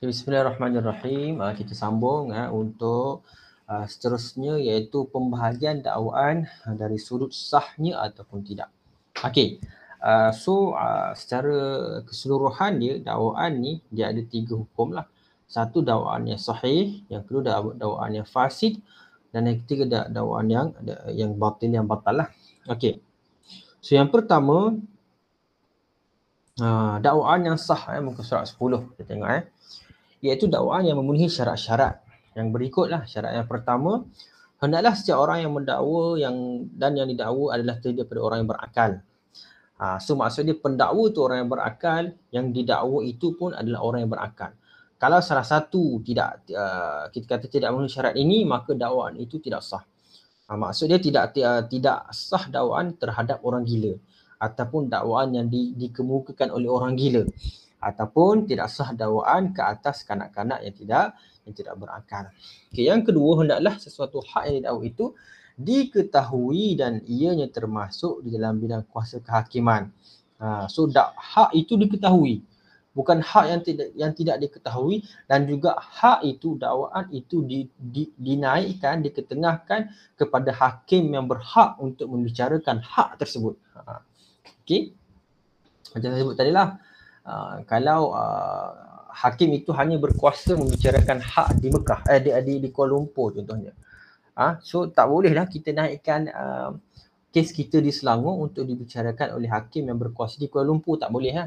Bismillahirrahmanirrahim. Uh, kita sambung uh, untuk uh, seterusnya iaitu pembahagian dakwaan uh, dari sudut sahnya ataupun tidak. Okey. Uh, so uh, secara keseluruhan dia dakwaan ni dia ada tiga hukum lah. Satu dakwaan yang sahih, yang kedua dakwaan yang fasid dan yang ketiga dakwaan yang yang batil yang batal lah. Okey. So yang pertama uh, dakwaan yang sah eh, muka surat 10 kita tengok eh iaitu dakwaan yang memenuhi syarat-syarat. Yang berikutlah syarat yang pertama hendaklah setiap orang yang mendakwa yang dan yang didakwa adalah terdiri daripada orang yang berakal. Ha, so maksudnya pendakwa itu orang yang berakal yang didakwa itu pun adalah orang yang berakal. Kalau salah satu tidak uh, kita kata tidak memenuhi syarat ini maka dakwaan itu tidak sah. Ha, maksudnya tidak uh, tidak sah dakwaan terhadap orang gila ataupun dakwaan yang di, dikemukakan oleh orang gila ataupun tidak sah dakwaan ke atas kanak-kanak yang tidak yang tidak berakal. Okay, yang kedua hendaklah sesuatu hak yang didakwa itu diketahui dan ianya termasuk di dalam bidang kuasa kehakiman. Ha, so dak, hak itu diketahui. Bukan hak yang tidak yang tidak diketahui dan juga hak itu dakwaan itu di, di, dinaikkan, diketengahkan kepada hakim yang berhak untuk membicarakan hak tersebut. Ha. Okey. Macam saya sebut tadi lah. Ah, kalau uh, hakim itu hanya berkuasa membicarakan hak di Mekah eh di di, di Kuala Lumpur contohnya. Uh, so tak bolehlah kita naikkan uh, kes kita di Selangor untuk dibicarakan oleh hakim yang berkuasa di Kuala Lumpur tak boleh ha.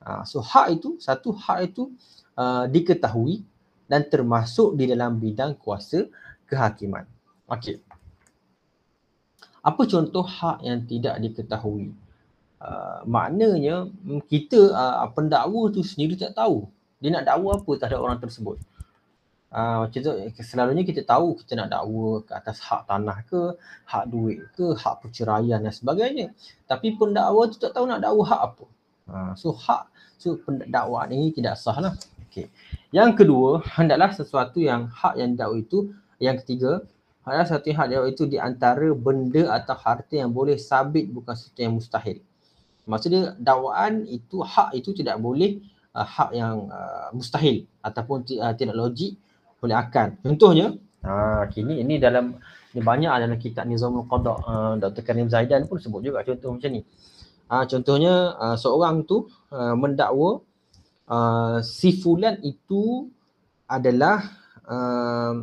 Uh, so hak itu satu hak itu uh, diketahui dan termasuk di dalam bidang kuasa kehakiman. Okey. Apa contoh hak yang tidak diketahui? Uh, maknanya mm, kita uh, pendakwa tu sendiri tak tahu dia nak dakwa apa terhadap orang tersebut. Uh, macam tu selalunya kita tahu kita nak dakwa ke atas hak tanah ke, hak duit ke, hak perceraian dan sebagainya. Tapi pendakwa tu tak tahu nak dakwa hak apa. Uh, so hak so pendakwaan ini tidak sah lah. Okay. Yang kedua, hendaklah sesuatu yang hak yang dakwa itu, yang ketiga, hendaklah sesuatu yang hak dakwa itu di antara benda atau harta yang boleh sabit bukan sesuatu yang mustahil. Maksudnya dakwaan itu hak itu tidak boleh uh, hak yang uh, mustahil ataupun uh, tidak logik oleh akal. Contohnya, uh, kini ini dalam ini banyak dalam kitab Nizamul Qada uh, Dr. Karim Zaidan pun sebut juga contoh macam ni. Uh, contohnya uh, seorang tu uh, mendakwa uh, si fulan itu adalah uh,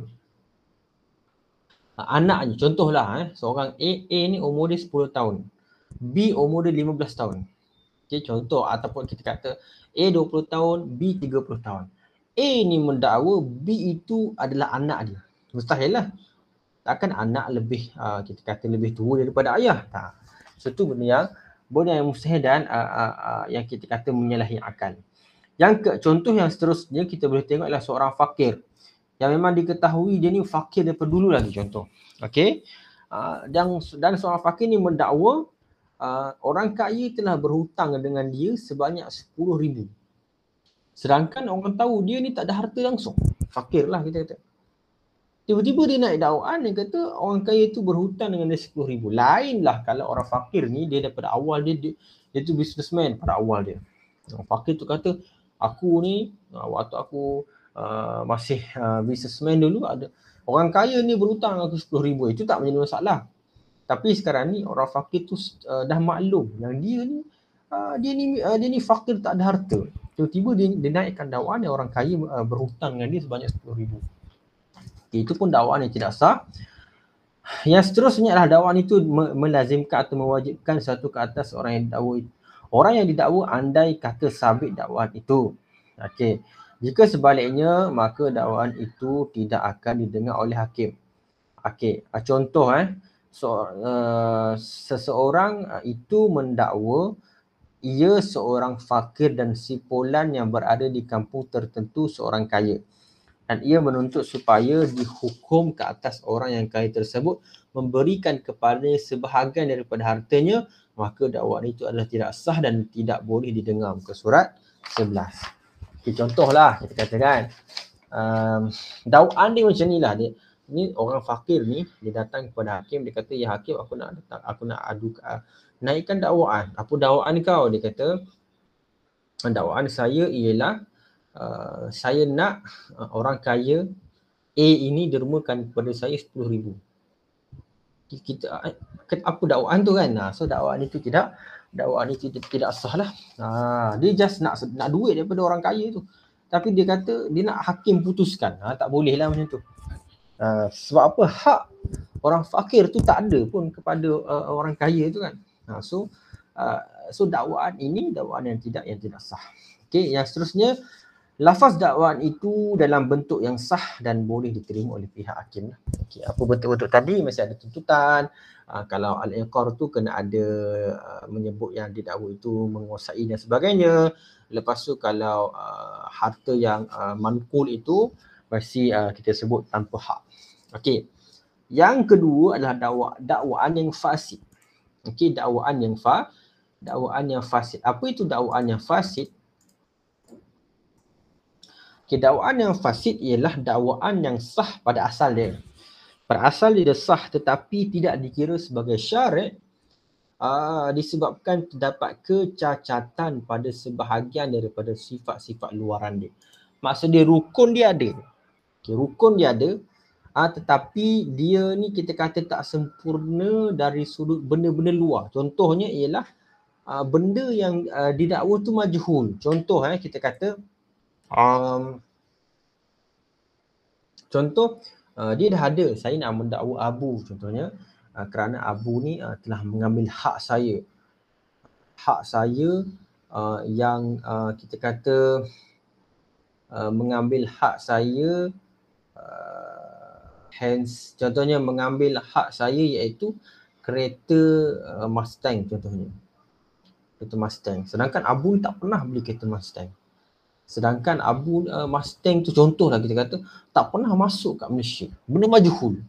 anaknya. Contohlah eh, seorang A, A ni umur dia 10 tahun. B umur dia 15 tahun. Okay, contoh ataupun kita kata A 20 tahun, B 30 tahun. A ni mendakwa B itu adalah anak dia. Mustahil lah. Takkan anak lebih, uh, kita kata lebih tua daripada ayah. Tak. So tu benda yang, benda yang mustahil dan uh, uh, uh, yang kita kata menyalahi akal. Yang ke, contoh yang seterusnya kita boleh tengok adalah seorang fakir. Yang memang diketahui dia ni fakir daripada dulu lagi contoh. Okay. Uh, dan, dan seorang fakir ni mendakwa uh, orang kaya telah berhutang dengan dia sebanyak RM10,000. Sedangkan orang tahu dia ni tak ada harta langsung. Fakir lah kita kata. Tiba-tiba dia naik dakwaan dia kata orang kaya tu berhutang dengan dia RM10,000. Lainlah kalau orang fakir ni dia daripada awal dia, dia, dia tu businessman pada awal dia. Orang fakir tu kata aku ni uh, waktu aku uh, masih uh, businessman dulu ada orang kaya ni berhutang aku RM10,000. Itu tak menjadi masalah. Tapi sekarang ni orang fakir tu uh, dah maklum yang dia ni uh, dia ni uh, dia ni fakir tak ada harta. Tiba-tiba dia, dia naikkan dakwaan yang orang kaya uh, berhutang dengan dia sebanyak RM10,000. Okay, itu pun dakwaan yang tidak sah. Yang seterusnya adalah dakwaan itu melazimkan atau mewajibkan satu ke atas orang yang didakwa. Orang yang didakwa andai kata sabit dakwaan itu. Okey. Jika sebaliknya maka dakwaan itu tidak akan didengar oleh hakim. Okey, contoh eh so, uh, seseorang uh, itu mendakwa ia seorang fakir dan sipulan yang berada di kampung tertentu seorang kaya. Dan ia menuntut supaya dihukum ke atas orang yang kaya tersebut memberikan kepada sebahagian daripada hartanya maka dakwaan itu adalah tidak sah dan tidak boleh didengar ke surat 11 okay, contohlah kita katakan um, dakwaan dia macam ni lah dia ni orang fakir ni dia datang kepada hakim dia kata ya hakim aku nak datang aku nak adu uh, naikkan dakwaan apa dakwaan kau dia kata dakwaan saya ialah uh, saya nak uh, orang kaya A ini dermakan kepada saya RM10,000. Kita uh, apa dakwaan tu kan? Nah, so dakwaan itu tidak dakwaan itu tidak, tidak sah lah. Ha, dia just nak nak duit daripada orang kaya tu. Tapi dia kata dia nak hakim putuskan. Ha, tak boleh lah macam tu. Uh, sebab apa hak orang fakir tu tak ada pun kepada uh, orang kaya tu kan. Ha, so uh, so dakwaan ini dakwaan yang tidak yang tidak sah. Okey, yang seterusnya lafaz dakwaan itu dalam bentuk yang sah dan boleh diterima oleh pihak hakim. Okey, apa bentuk-bentuk tadi masih ada tuntutan. Uh, kalau al-iqar tu kena ada uh, menyebut yang didakwa itu menguasai dan sebagainya. Lepas tu kalau uh, harta yang uh, manqul itu masih uh, kita sebut tanpa hak. Okey. Yang kedua adalah dakwa dakwaan yang fasid. Okey, dakwaan yang fa dakwaan yang fasid. Apa itu dakwaan yang fasid? Okey, dakwaan yang fasid ialah dakwaan yang sah pada asal dia. Pada asal dia sah tetapi tidak dikira sebagai syarat uh, disebabkan terdapat kecacatan pada sebahagian daripada sifat-sifat luaran dia. Maksud dia rukun dia ada. Okay, rukun dia ada uh, tetapi dia ni kita kata tak sempurna dari sudut benda-benda luar. Contohnya ialah uh, benda yang uh, didakwa tu majhul. Contoh eh kita kata um, contoh uh, dia dah ada saya nak mendakwa Abu contohnya uh, kerana Abu ni uh, telah mengambil hak saya hak saya uh, yang uh, kita kata uh, mengambil hak saya uh, hence contohnya mengambil hak saya iaitu kereta uh, Mustang contohnya kereta Mustang sedangkan Abu tak pernah beli kereta Mustang Sedangkan Abu uh, Mustang tu contohlah kita kata tak pernah masuk kat Malaysia. Benda majhul.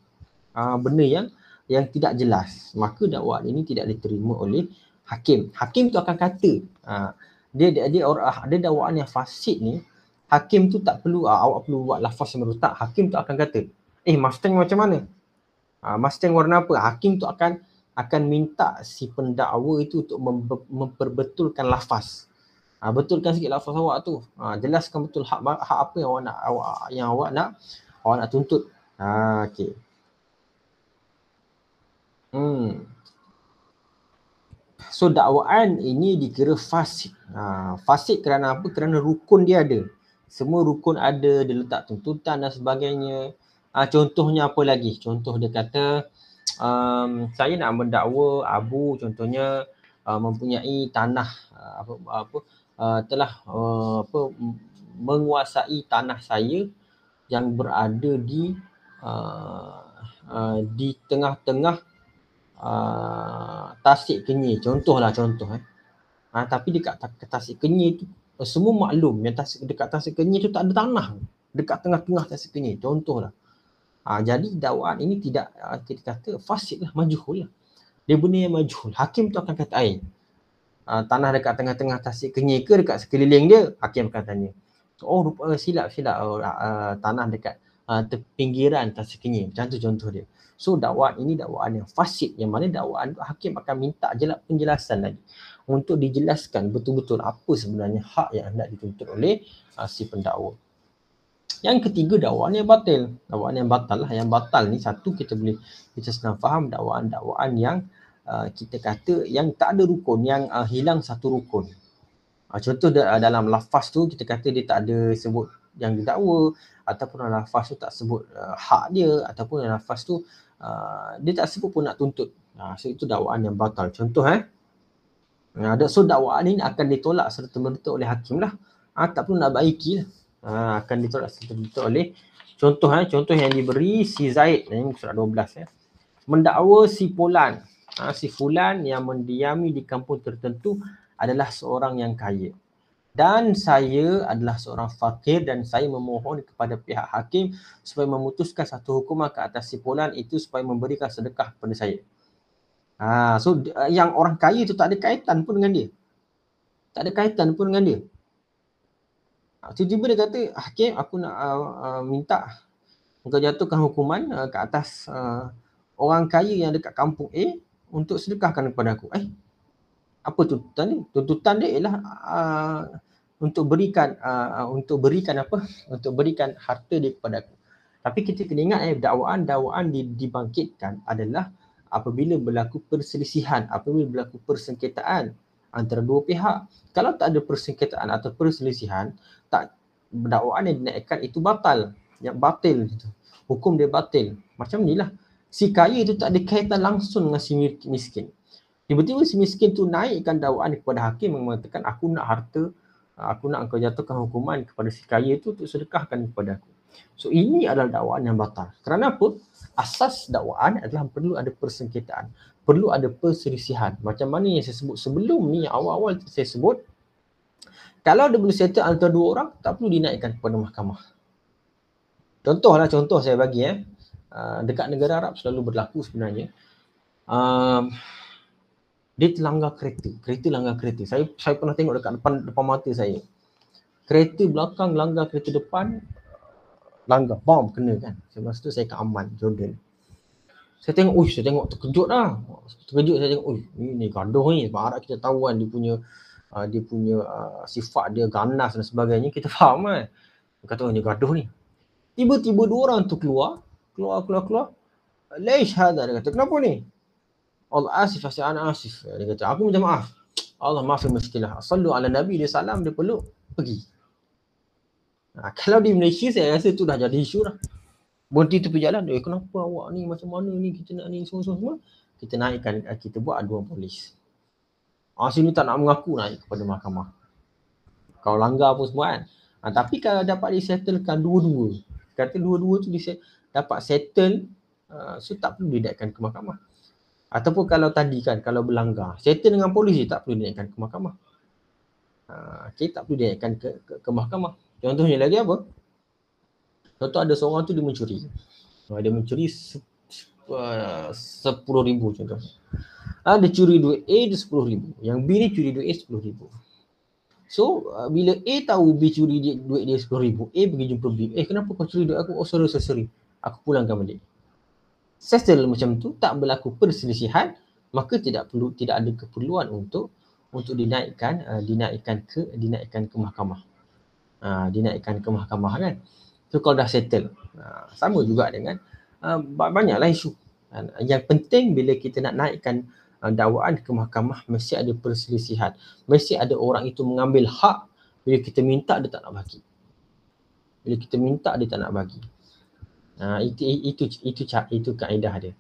Uh, benda yang yang tidak jelas. Maka dakwaan ini tidak diterima oleh hakim. Hakim tu akan kata uh, dia dia dia orang ada dakwaan yang fasid ni hakim tu tak perlu uh, awak perlu buat lafaz yang tak hakim tu akan kata eh Mustang macam mana? Uh, Mustang warna apa? Hakim tu akan akan minta si pendakwa itu untuk memperbetulkan lafaz. Ha, betulkan sikit lafaz awak tu. Ha, jelaskan betul hak hak apa yang awak nak awak yang awak nak awak nak tuntut. Ha, okey. Hmm. So dakwaan ini dikira fasik. Ha, fasik kerana apa? Kerana rukun dia ada. Semua rukun ada, dia letak tuntutan dan sebagainya. Ha, contohnya apa lagi? Contoh dia kata, um, saya nak mendakwa Abu contohnya uh, mempunyai tanah uh, apa, apa uh, telah uh, apa menguasai tanah saya yang berada di uh, uh, di tengah-tengah uh, Tasik Kenyir. Contohlah contoh eh. Uh, tapi dekat Tasik Kenyir tu uh, semua maklum yang tasik, dekat Tasik Kenyir tu tak ada tanah. Dekat tengah-tengah Tasik Kenyir contohlah uh, jadi dakwaan ini tidak uh, kita kata fasid lah majhul lah dia benda yang majhul. Hakim tu akan kata air uh, tanah dekat tengah-tengah tasik kenyir ke dekat sekeliling dia? Hakim akan tanya. Oh rupa uh, silap silap uh, uh, tanah dekat uh, pinggiran tasik kenyir. Macam tu contoh dia. So dakwaan ini dakwaan yang fasid. Yang mana dakwaan tu hakim akan minta jelas penjelasan lagi. Untuk dijelaskan betul-betul apa sebenarnya hak yang hendak dituntut oleh uh, si pendakwa yang ketiga dakwaan yang batil dakwaan yang batal lah yang batal ni satu kita boleh kita senang faham dakwaan-dakwaan yang Uh, kita kata yang tak ada rukun, yang uh, hilang satu rukun. Uh, contoh da- dalam lafaz tu kita kata dia tak ada sebut yang didakwa ataupun dalam lafaz tu tak sebut uh, hak dia ataupun dalam lafaz tu uh, dia tak sebut pun nak tuntut. Uh, so itu dakwaan yang batal. Contoh eh. Uh, so dakwaan ini akan ditolak serta merta oleh hakim lah. Uh, tak perlu nak baiki lah. Uh, akan ditolak merta oleh contoh eh. Contoh yang diberi si Zaid. Ini surat 12 eh. Mendakwa si Polan ha, si fulan yang mendiami di kampung tertentu adalah seorang yang kaya dan saya adalah seorang fakir dan saya memohon kepada pihak hakim supaya memutuskan satu hukuman ke atas si fulan itu supaya memberikan sedekah kepada saya. Ha, so yang orang kaya itu tak ada kaitan pun dengan dia. Tak ada kaitan pun dengan dia. Ha, tiba-tiba dia kata, hakim aku nak uh, uh, minta engkau jatuhkan hukuman uh, ke atas uh, orang kaya yang dekat kampung A untuk sedekahkan kepada aku. Eh, apa tuntutan ni? Tuntutan dia ialah uh, untuk berikan uh, untuk berikan apa? Untuk berikan harta dia kepada aku. Tapi kita kena ingat eh dakwaan-dakwaan dibangkitkan adalah apabila berlaku perselisihan, apabila berlaku persengketaan antara dua pihak. Kalau tak ada persengketaan atau perselisihan, tak dakwaan yang dinaikkan itu batal. Yang batil itu. Hukum dia batil. Macam inilah. Si kaya itu tak ada kaitan langsung dengan si miskin. Tiba-tiba si miskin tu naikkan dakwaan kepada hakim yang mengatakan aku nak harta, aku nak kau jatuhkan hukuman kepada si kaya itu untuk sedekahkan kepada aku. So ini adalah dakwaan yang batal. Kerana apa? Asas dakwaan adalah perlu ada persengketaan. Perlu ada perselisihan. Macam mana yang saya sebut sebelum ni, yang awal-awal saya sebut. Kalau dia boleh settle antara dua orang, tak perlu dinaikkan kepada mahkamah. Contohlah contoh saya bagi eh. Uh, dekat negara Arab selalu berlaku sebenarnya. Um, dia terlanggar kereta. Kereta langgar kereta. Saya saya pernah tengok dekat depan depan mata saya. Kereta belakang langgar kereta depan, langgar bom kena kan so, masa tu saya ke Aman Jordan saya tengok uish saya tengok terkejut lah terkejut saya tengok uish ni, ni gaduh ni. Sebab harap kita tahu kan dia punya uh, dia punya uh, sifat dia ganas dan sebagainya. Kita faham kan? Dia kata oh, ni gaduh ni. Tiba-tiba dua orang tu keluar keluar keluar keluar. Laish hada dia kata kenapa ni? Allah asif asif ana asif. Dia kata aku minta maaf. Allah maafin muskilah sallu ala nabi dia salam dia peluk pergi. Ha, kalau di Malaysia saya rasa tu dah jadi isu dah. Berhenti tepi jalan, eh kenapa awak ni macam mana ni kita nak ni semua semua. Kita naikkan eh, kita buat aduan polis. Ah sini tak nak mengaku naik kepada mahkamah. Kau langgar apa semua kan. Ha, tapi kalau dapat disettlekan dua-dua. Kata dua-dua tu dapat settle uh, so tak perlu dinaikkan ke mahkamah. Ataupun kalau tadi kan kalau berlanggar, settle dengan polis tak perlu dinaikkan ke mahkamah. Uh, okay, tak perlu dinaikkan ke, ke, ke mahkamah. Contohnya lagi apa? Contoh ada seorang tu dia mencuri. Dia mencuri uh, sepuluh ribu contoh. Ha, dia curi duit A dia sepuluh ribu. Yang B ni curi duit A sepuluh ribu. So uh, bila A tahu B curi dia, duit dia sepuluh ribu, A pergi jumpa B. Eh kenapa kau curi duit aku? Oh sorry, sorry, sorry. Aku pulangkan balik. Setelah macam tu tak berlaku perselisihan, maka tidak perlu tidak ada keperluan untuk untuk dinaikkan uh, dinaikkan ke dinaikkan ke mahkamah uh, dinaikkan ke mahkamah kan. So kalau dah settle. Uh, sama juga dengan uh, banyaklah isu. Uh, yang penting bila kita nak naikkan uh, dakwaan ke mahkamah mesti ada perselisihan. Mesti ada orang itu mengambil hak bila kita minta dia tak nak bagi. Bila kita minta dia tak nak bagi. Uh, itu itu itu itu, itu kaedah dia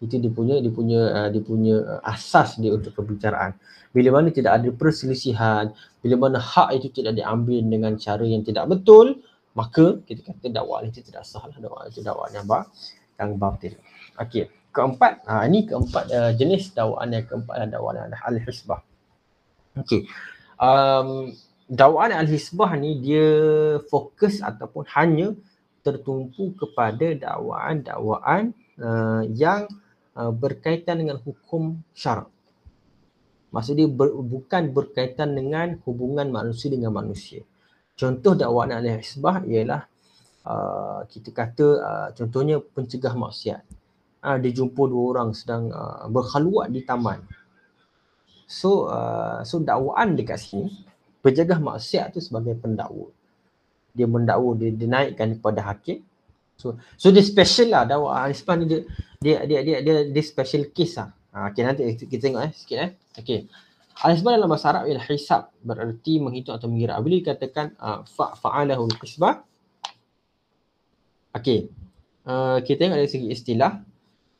itu dia punya dia punya uh, dia punya asas dia untuk perbicaraan bila mana tidak ada perselisihan bila mana hak itu tidak diambil dengan cara yang tidak betul maka kita kata dakwaan itu tidak sah lah dakwaan itu dakwaan yang bah yang batil okey keempat ha, ini keempat uh, jenis dakwaan yang keempat adalah dakwaan al-hisbah okey um, dakwaan al-hisbah ni dia fokus ataupun hanya tertumpu kepada dakwaan-dakwaan uh, yang Uh, berkaitan dengan hukum syarak. Maksudnya ber, bukan berkaitan dengan hubungan manusia dengan manusia. Contoh dakwaan ahli hisbah ialah uh, kita kata uh, contohnya pencegah maksiat. Uh, dia jumpa dua orang sedang uh, berkhaluat di taman. So uh, so dakwaan dekat sini penjaga maksiat tu sebagai pendakwa. Dia mendakwa dia dinaikkan kepada hakim So so dia special lah dakwah Al-Ispan ni dia dia dia dia dia, dia special case lah. Ha, okay nanti kita tengok eh sikit eh. Okay. Al-Isban dalam bahasa Arab ialah hisab berarti menghitung atau mengira. Bila dikatakan uh, fa fa'alahu al-hisbah. Okay. Uh, kita tengok dari segi istilah.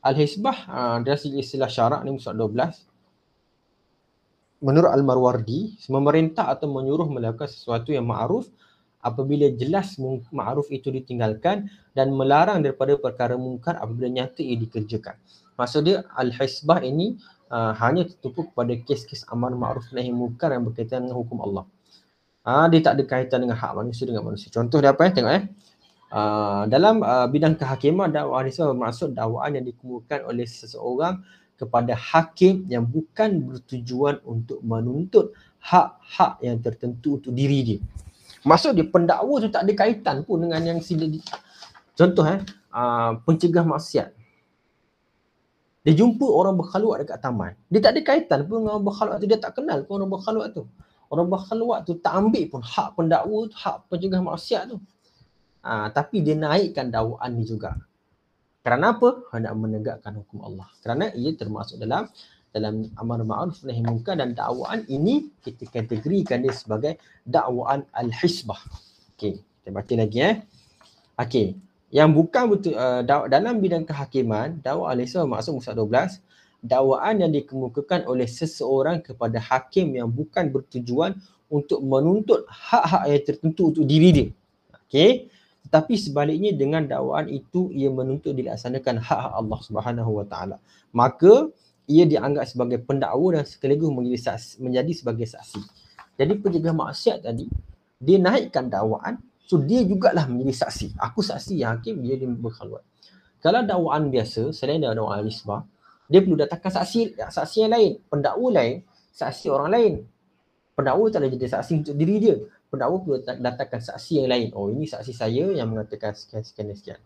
Al-hisbah uh, dari segi istilah syarak ni musuh 12. Menurut Al-Marwardi, memerintah atau menyuruh melakukan sesuatu yang ma'ruf apabila jelas ma'ruf itu ditinggalkan dan melarang daripada perkara mungkar apabila nyata ia dikerjakan. Maksud dia al-hisbah ini uh, hanya tertumpu kepada kes-kes amar ma'ruf nahi mungkar yang berkaitan dengan hukum Allah. Uh, dia tak ada kaitan dengan hak manusia dengan manusia. Contoh dia apa ya? Tengok eh. Uh, dalam uh, bidang kehakiman dakwah risau bermaksud dakwaan yang dikumpulkan oleh seseorang kepada hakim yang bukan bertujuan untuk menuntut hak-hak yang tertentu untuk diri dia. Maksud dia pendakwa tu tak ada kaitan pun dengan yang sila di... Contoh eh, uh, pencegah maksiat. Dia jumpa orang berkhaluat dekat taman. Dia tak ada kaitan pun dengan orang berkhaluat tu. Dia tak kenal pun orang berkhaluat tu. orang berkhalwat tu tak ambil pun hak pendakwa tu, hak pencegah maksiat tu. Ha, tapi dia naikkan dakwaan ni juga. Kerana apa? Hendak menegakkan hukum Allah. Kerana ia termasuk dalam dalam amar ma'ruf nahi munkar dan dakwaan ini kita kategorikan dia sebagai dakwaan al-hisbah. Okey, kita baca lagi eh. Okey, yang bukan betul uh, dalam bidang kehakiman, dakwah al-hisbah maksud musa 12, dakwaan yang dikemukakan oleh seseorang kepada hakim yang bukan bertujuan untuk menuntut hak-hak yang tertentu untuk diri dia. Okey. Tetapi sebaliknya dengan dakwaan itu ia menuntut dilaksanakan hak-hak Allah Subhanahu Wa Taala. Maka ia dianggap sebagai pendakwa dan sekaligus menjadi saksi, menjadi sebagai saksi. Jadi pencegah maksiat tadi dia naikkan dakwaan so dia jugalah menjadi saksi. Aku saksi yang hakim dia, dia berkhaluat. Kalau dakwaan biasa selain dakwaan al-isbah dia perlu datangkan saksi saksi yang lain, pendakwa lain, saksi orang lain. Pendakwa tak ada jadi saksi untuk diri dia. Pendakwa perlu datangkan saksi yang lain. Oh ini saksi saya yang mengatakan sekian sekian sekian.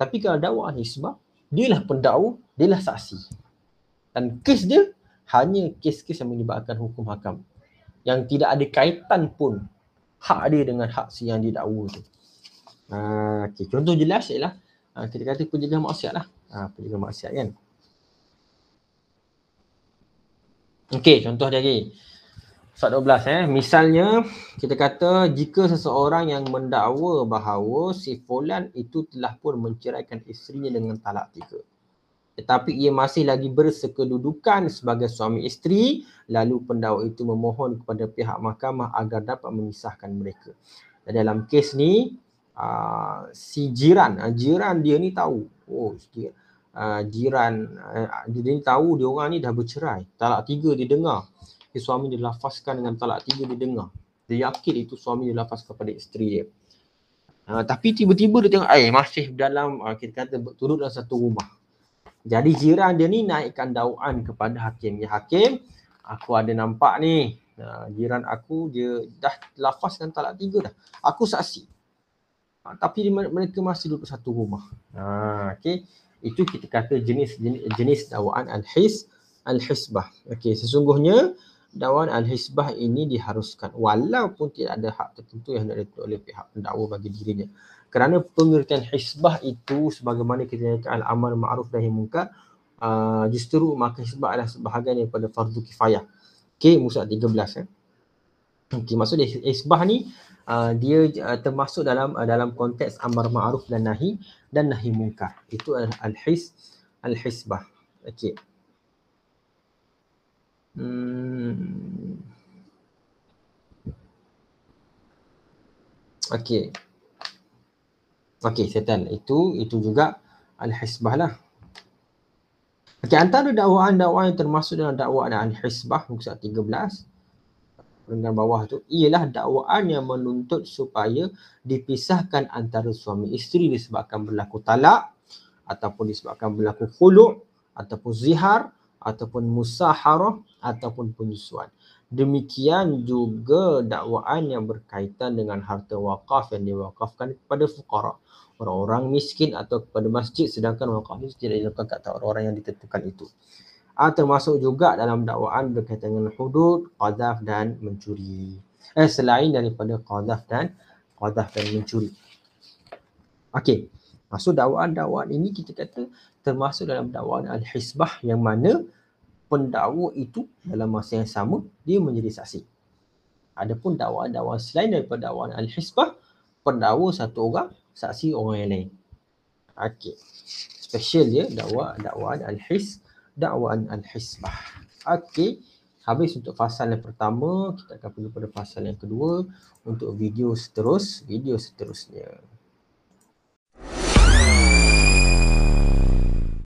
Tapi kalau dakwah sebab dia lah pendakwa, dia lah saksi. Dan kes dia hanya kes-kes yang menyebabkan hukum hakam. Yang tidak ada kaitan pun hak dia dengan hak si yang didakwa tu. Uh, okay. Contoh jelas ialah uh, kita kata penjaga maksiat lah. Uh, penjaga maksiat kan. Okey, contoh lagi. Soal 12 eh. Misalnya kita kata jika seseorang yang mendakwa bahawa si fulan itu telah pun menceraikan isterinya dengan talak tiga. Tetapi ia masih lagi bersekedudukan sebagai suami isteri, lalu pendakwa itu memohon kepada pihak mahkamah agar dapat memisahkan mereka. Dalam kes ni uh, si jiran, uh, jiran dia ni tahu. Oh, jiran uh, jiran uh, dia ni tahu dia orang ni dah bercerai. Talak tiga dia dengar. Si suami dia lafazkan dengan talak tiga dia dengar. Dia yakin itu suami dia lafaz kepada isteri dia. Uh, tapi tiba-tiba dia tengok eh masih dalam uh, kita kata turut dalam satu rumah jadi jiran dia ni naikkan dakwaan kepada hakim. Ya hakim aku ada nampak ni. Uh, jiran aku dia dah lafazkan talak tiga dah. Aku saksi. Uh, tapi mereka masih duduk satu rumah. Uh, okey. Itu kita kata jenis jenis, jenis dakwaan al-his al-hisbah. Okey, sesungguhnya dakwaan al-hisbah ini diharuskan. Walaupun tidak ada hak tertentu yang ditentukan oleh pihak pendakwa bagi dirinya. Kerana pengertian hisbah itu sebagaimana kita nyatakan al-amar ma'ruf nahi munkar uh, justru maka hisbah adalah sebahagian daripada fardu kifayah. Okey, musa 13 eh. Okey, maksud dia hisbah ni uh, dia uh, termasuk dalam uh, dalam konteks amar ma'ruf dan nahi dan nahi munkar. Itu adalah al-his al-hisbah. Okey. Hmm. Okey. Okey, setan. Itu itu juga al-hisbah lah. Okey, antara dakwaan-dakwaan yang termasuk dalam dakwaan al-hisbah muka 13 dengan bawah tu ialah dakwaan yang menuntut supaya dipisahkan antara suami isteri disebabkan berlaku talak ataupun disebabkan berlaku khulu' ataupun zihar ataupun musaharah ataupun penyusuan. Demikian juga dakwaan yang berkaitan dengan harta wakaf yang diwakafkan kepada fuqara, orang-orang miskin atau kepada masjid sedangkan wakaf itu tidak dilakukan kat orang-orang yang ditentukan itu uh, termasuk juga dalam dakwaan berkaitan dengan hudud, qadhaf dan mencuri. Eh selain daripada qadhaf dan qadhaf dan mencuri. Okey. Maksud dakwaan-dakwaan ini kita kata termasuk dalam dakwaan al-hisbah yang mana pendakwa itu dalam masa yang sama dia menjadi saksi. Adapun dakwaan-dakwaan selain daripada dakwaan al-hisbah, pendakwa satu orang, saksi orang yang lain. Okey. Special dia dakwaan dakwaan al-his dakwaan al-hisbah. Okey, habis untuk fasal yang pertama, kita akan pergi pada fasal yang kedua untuk video seterus, video seterusnya.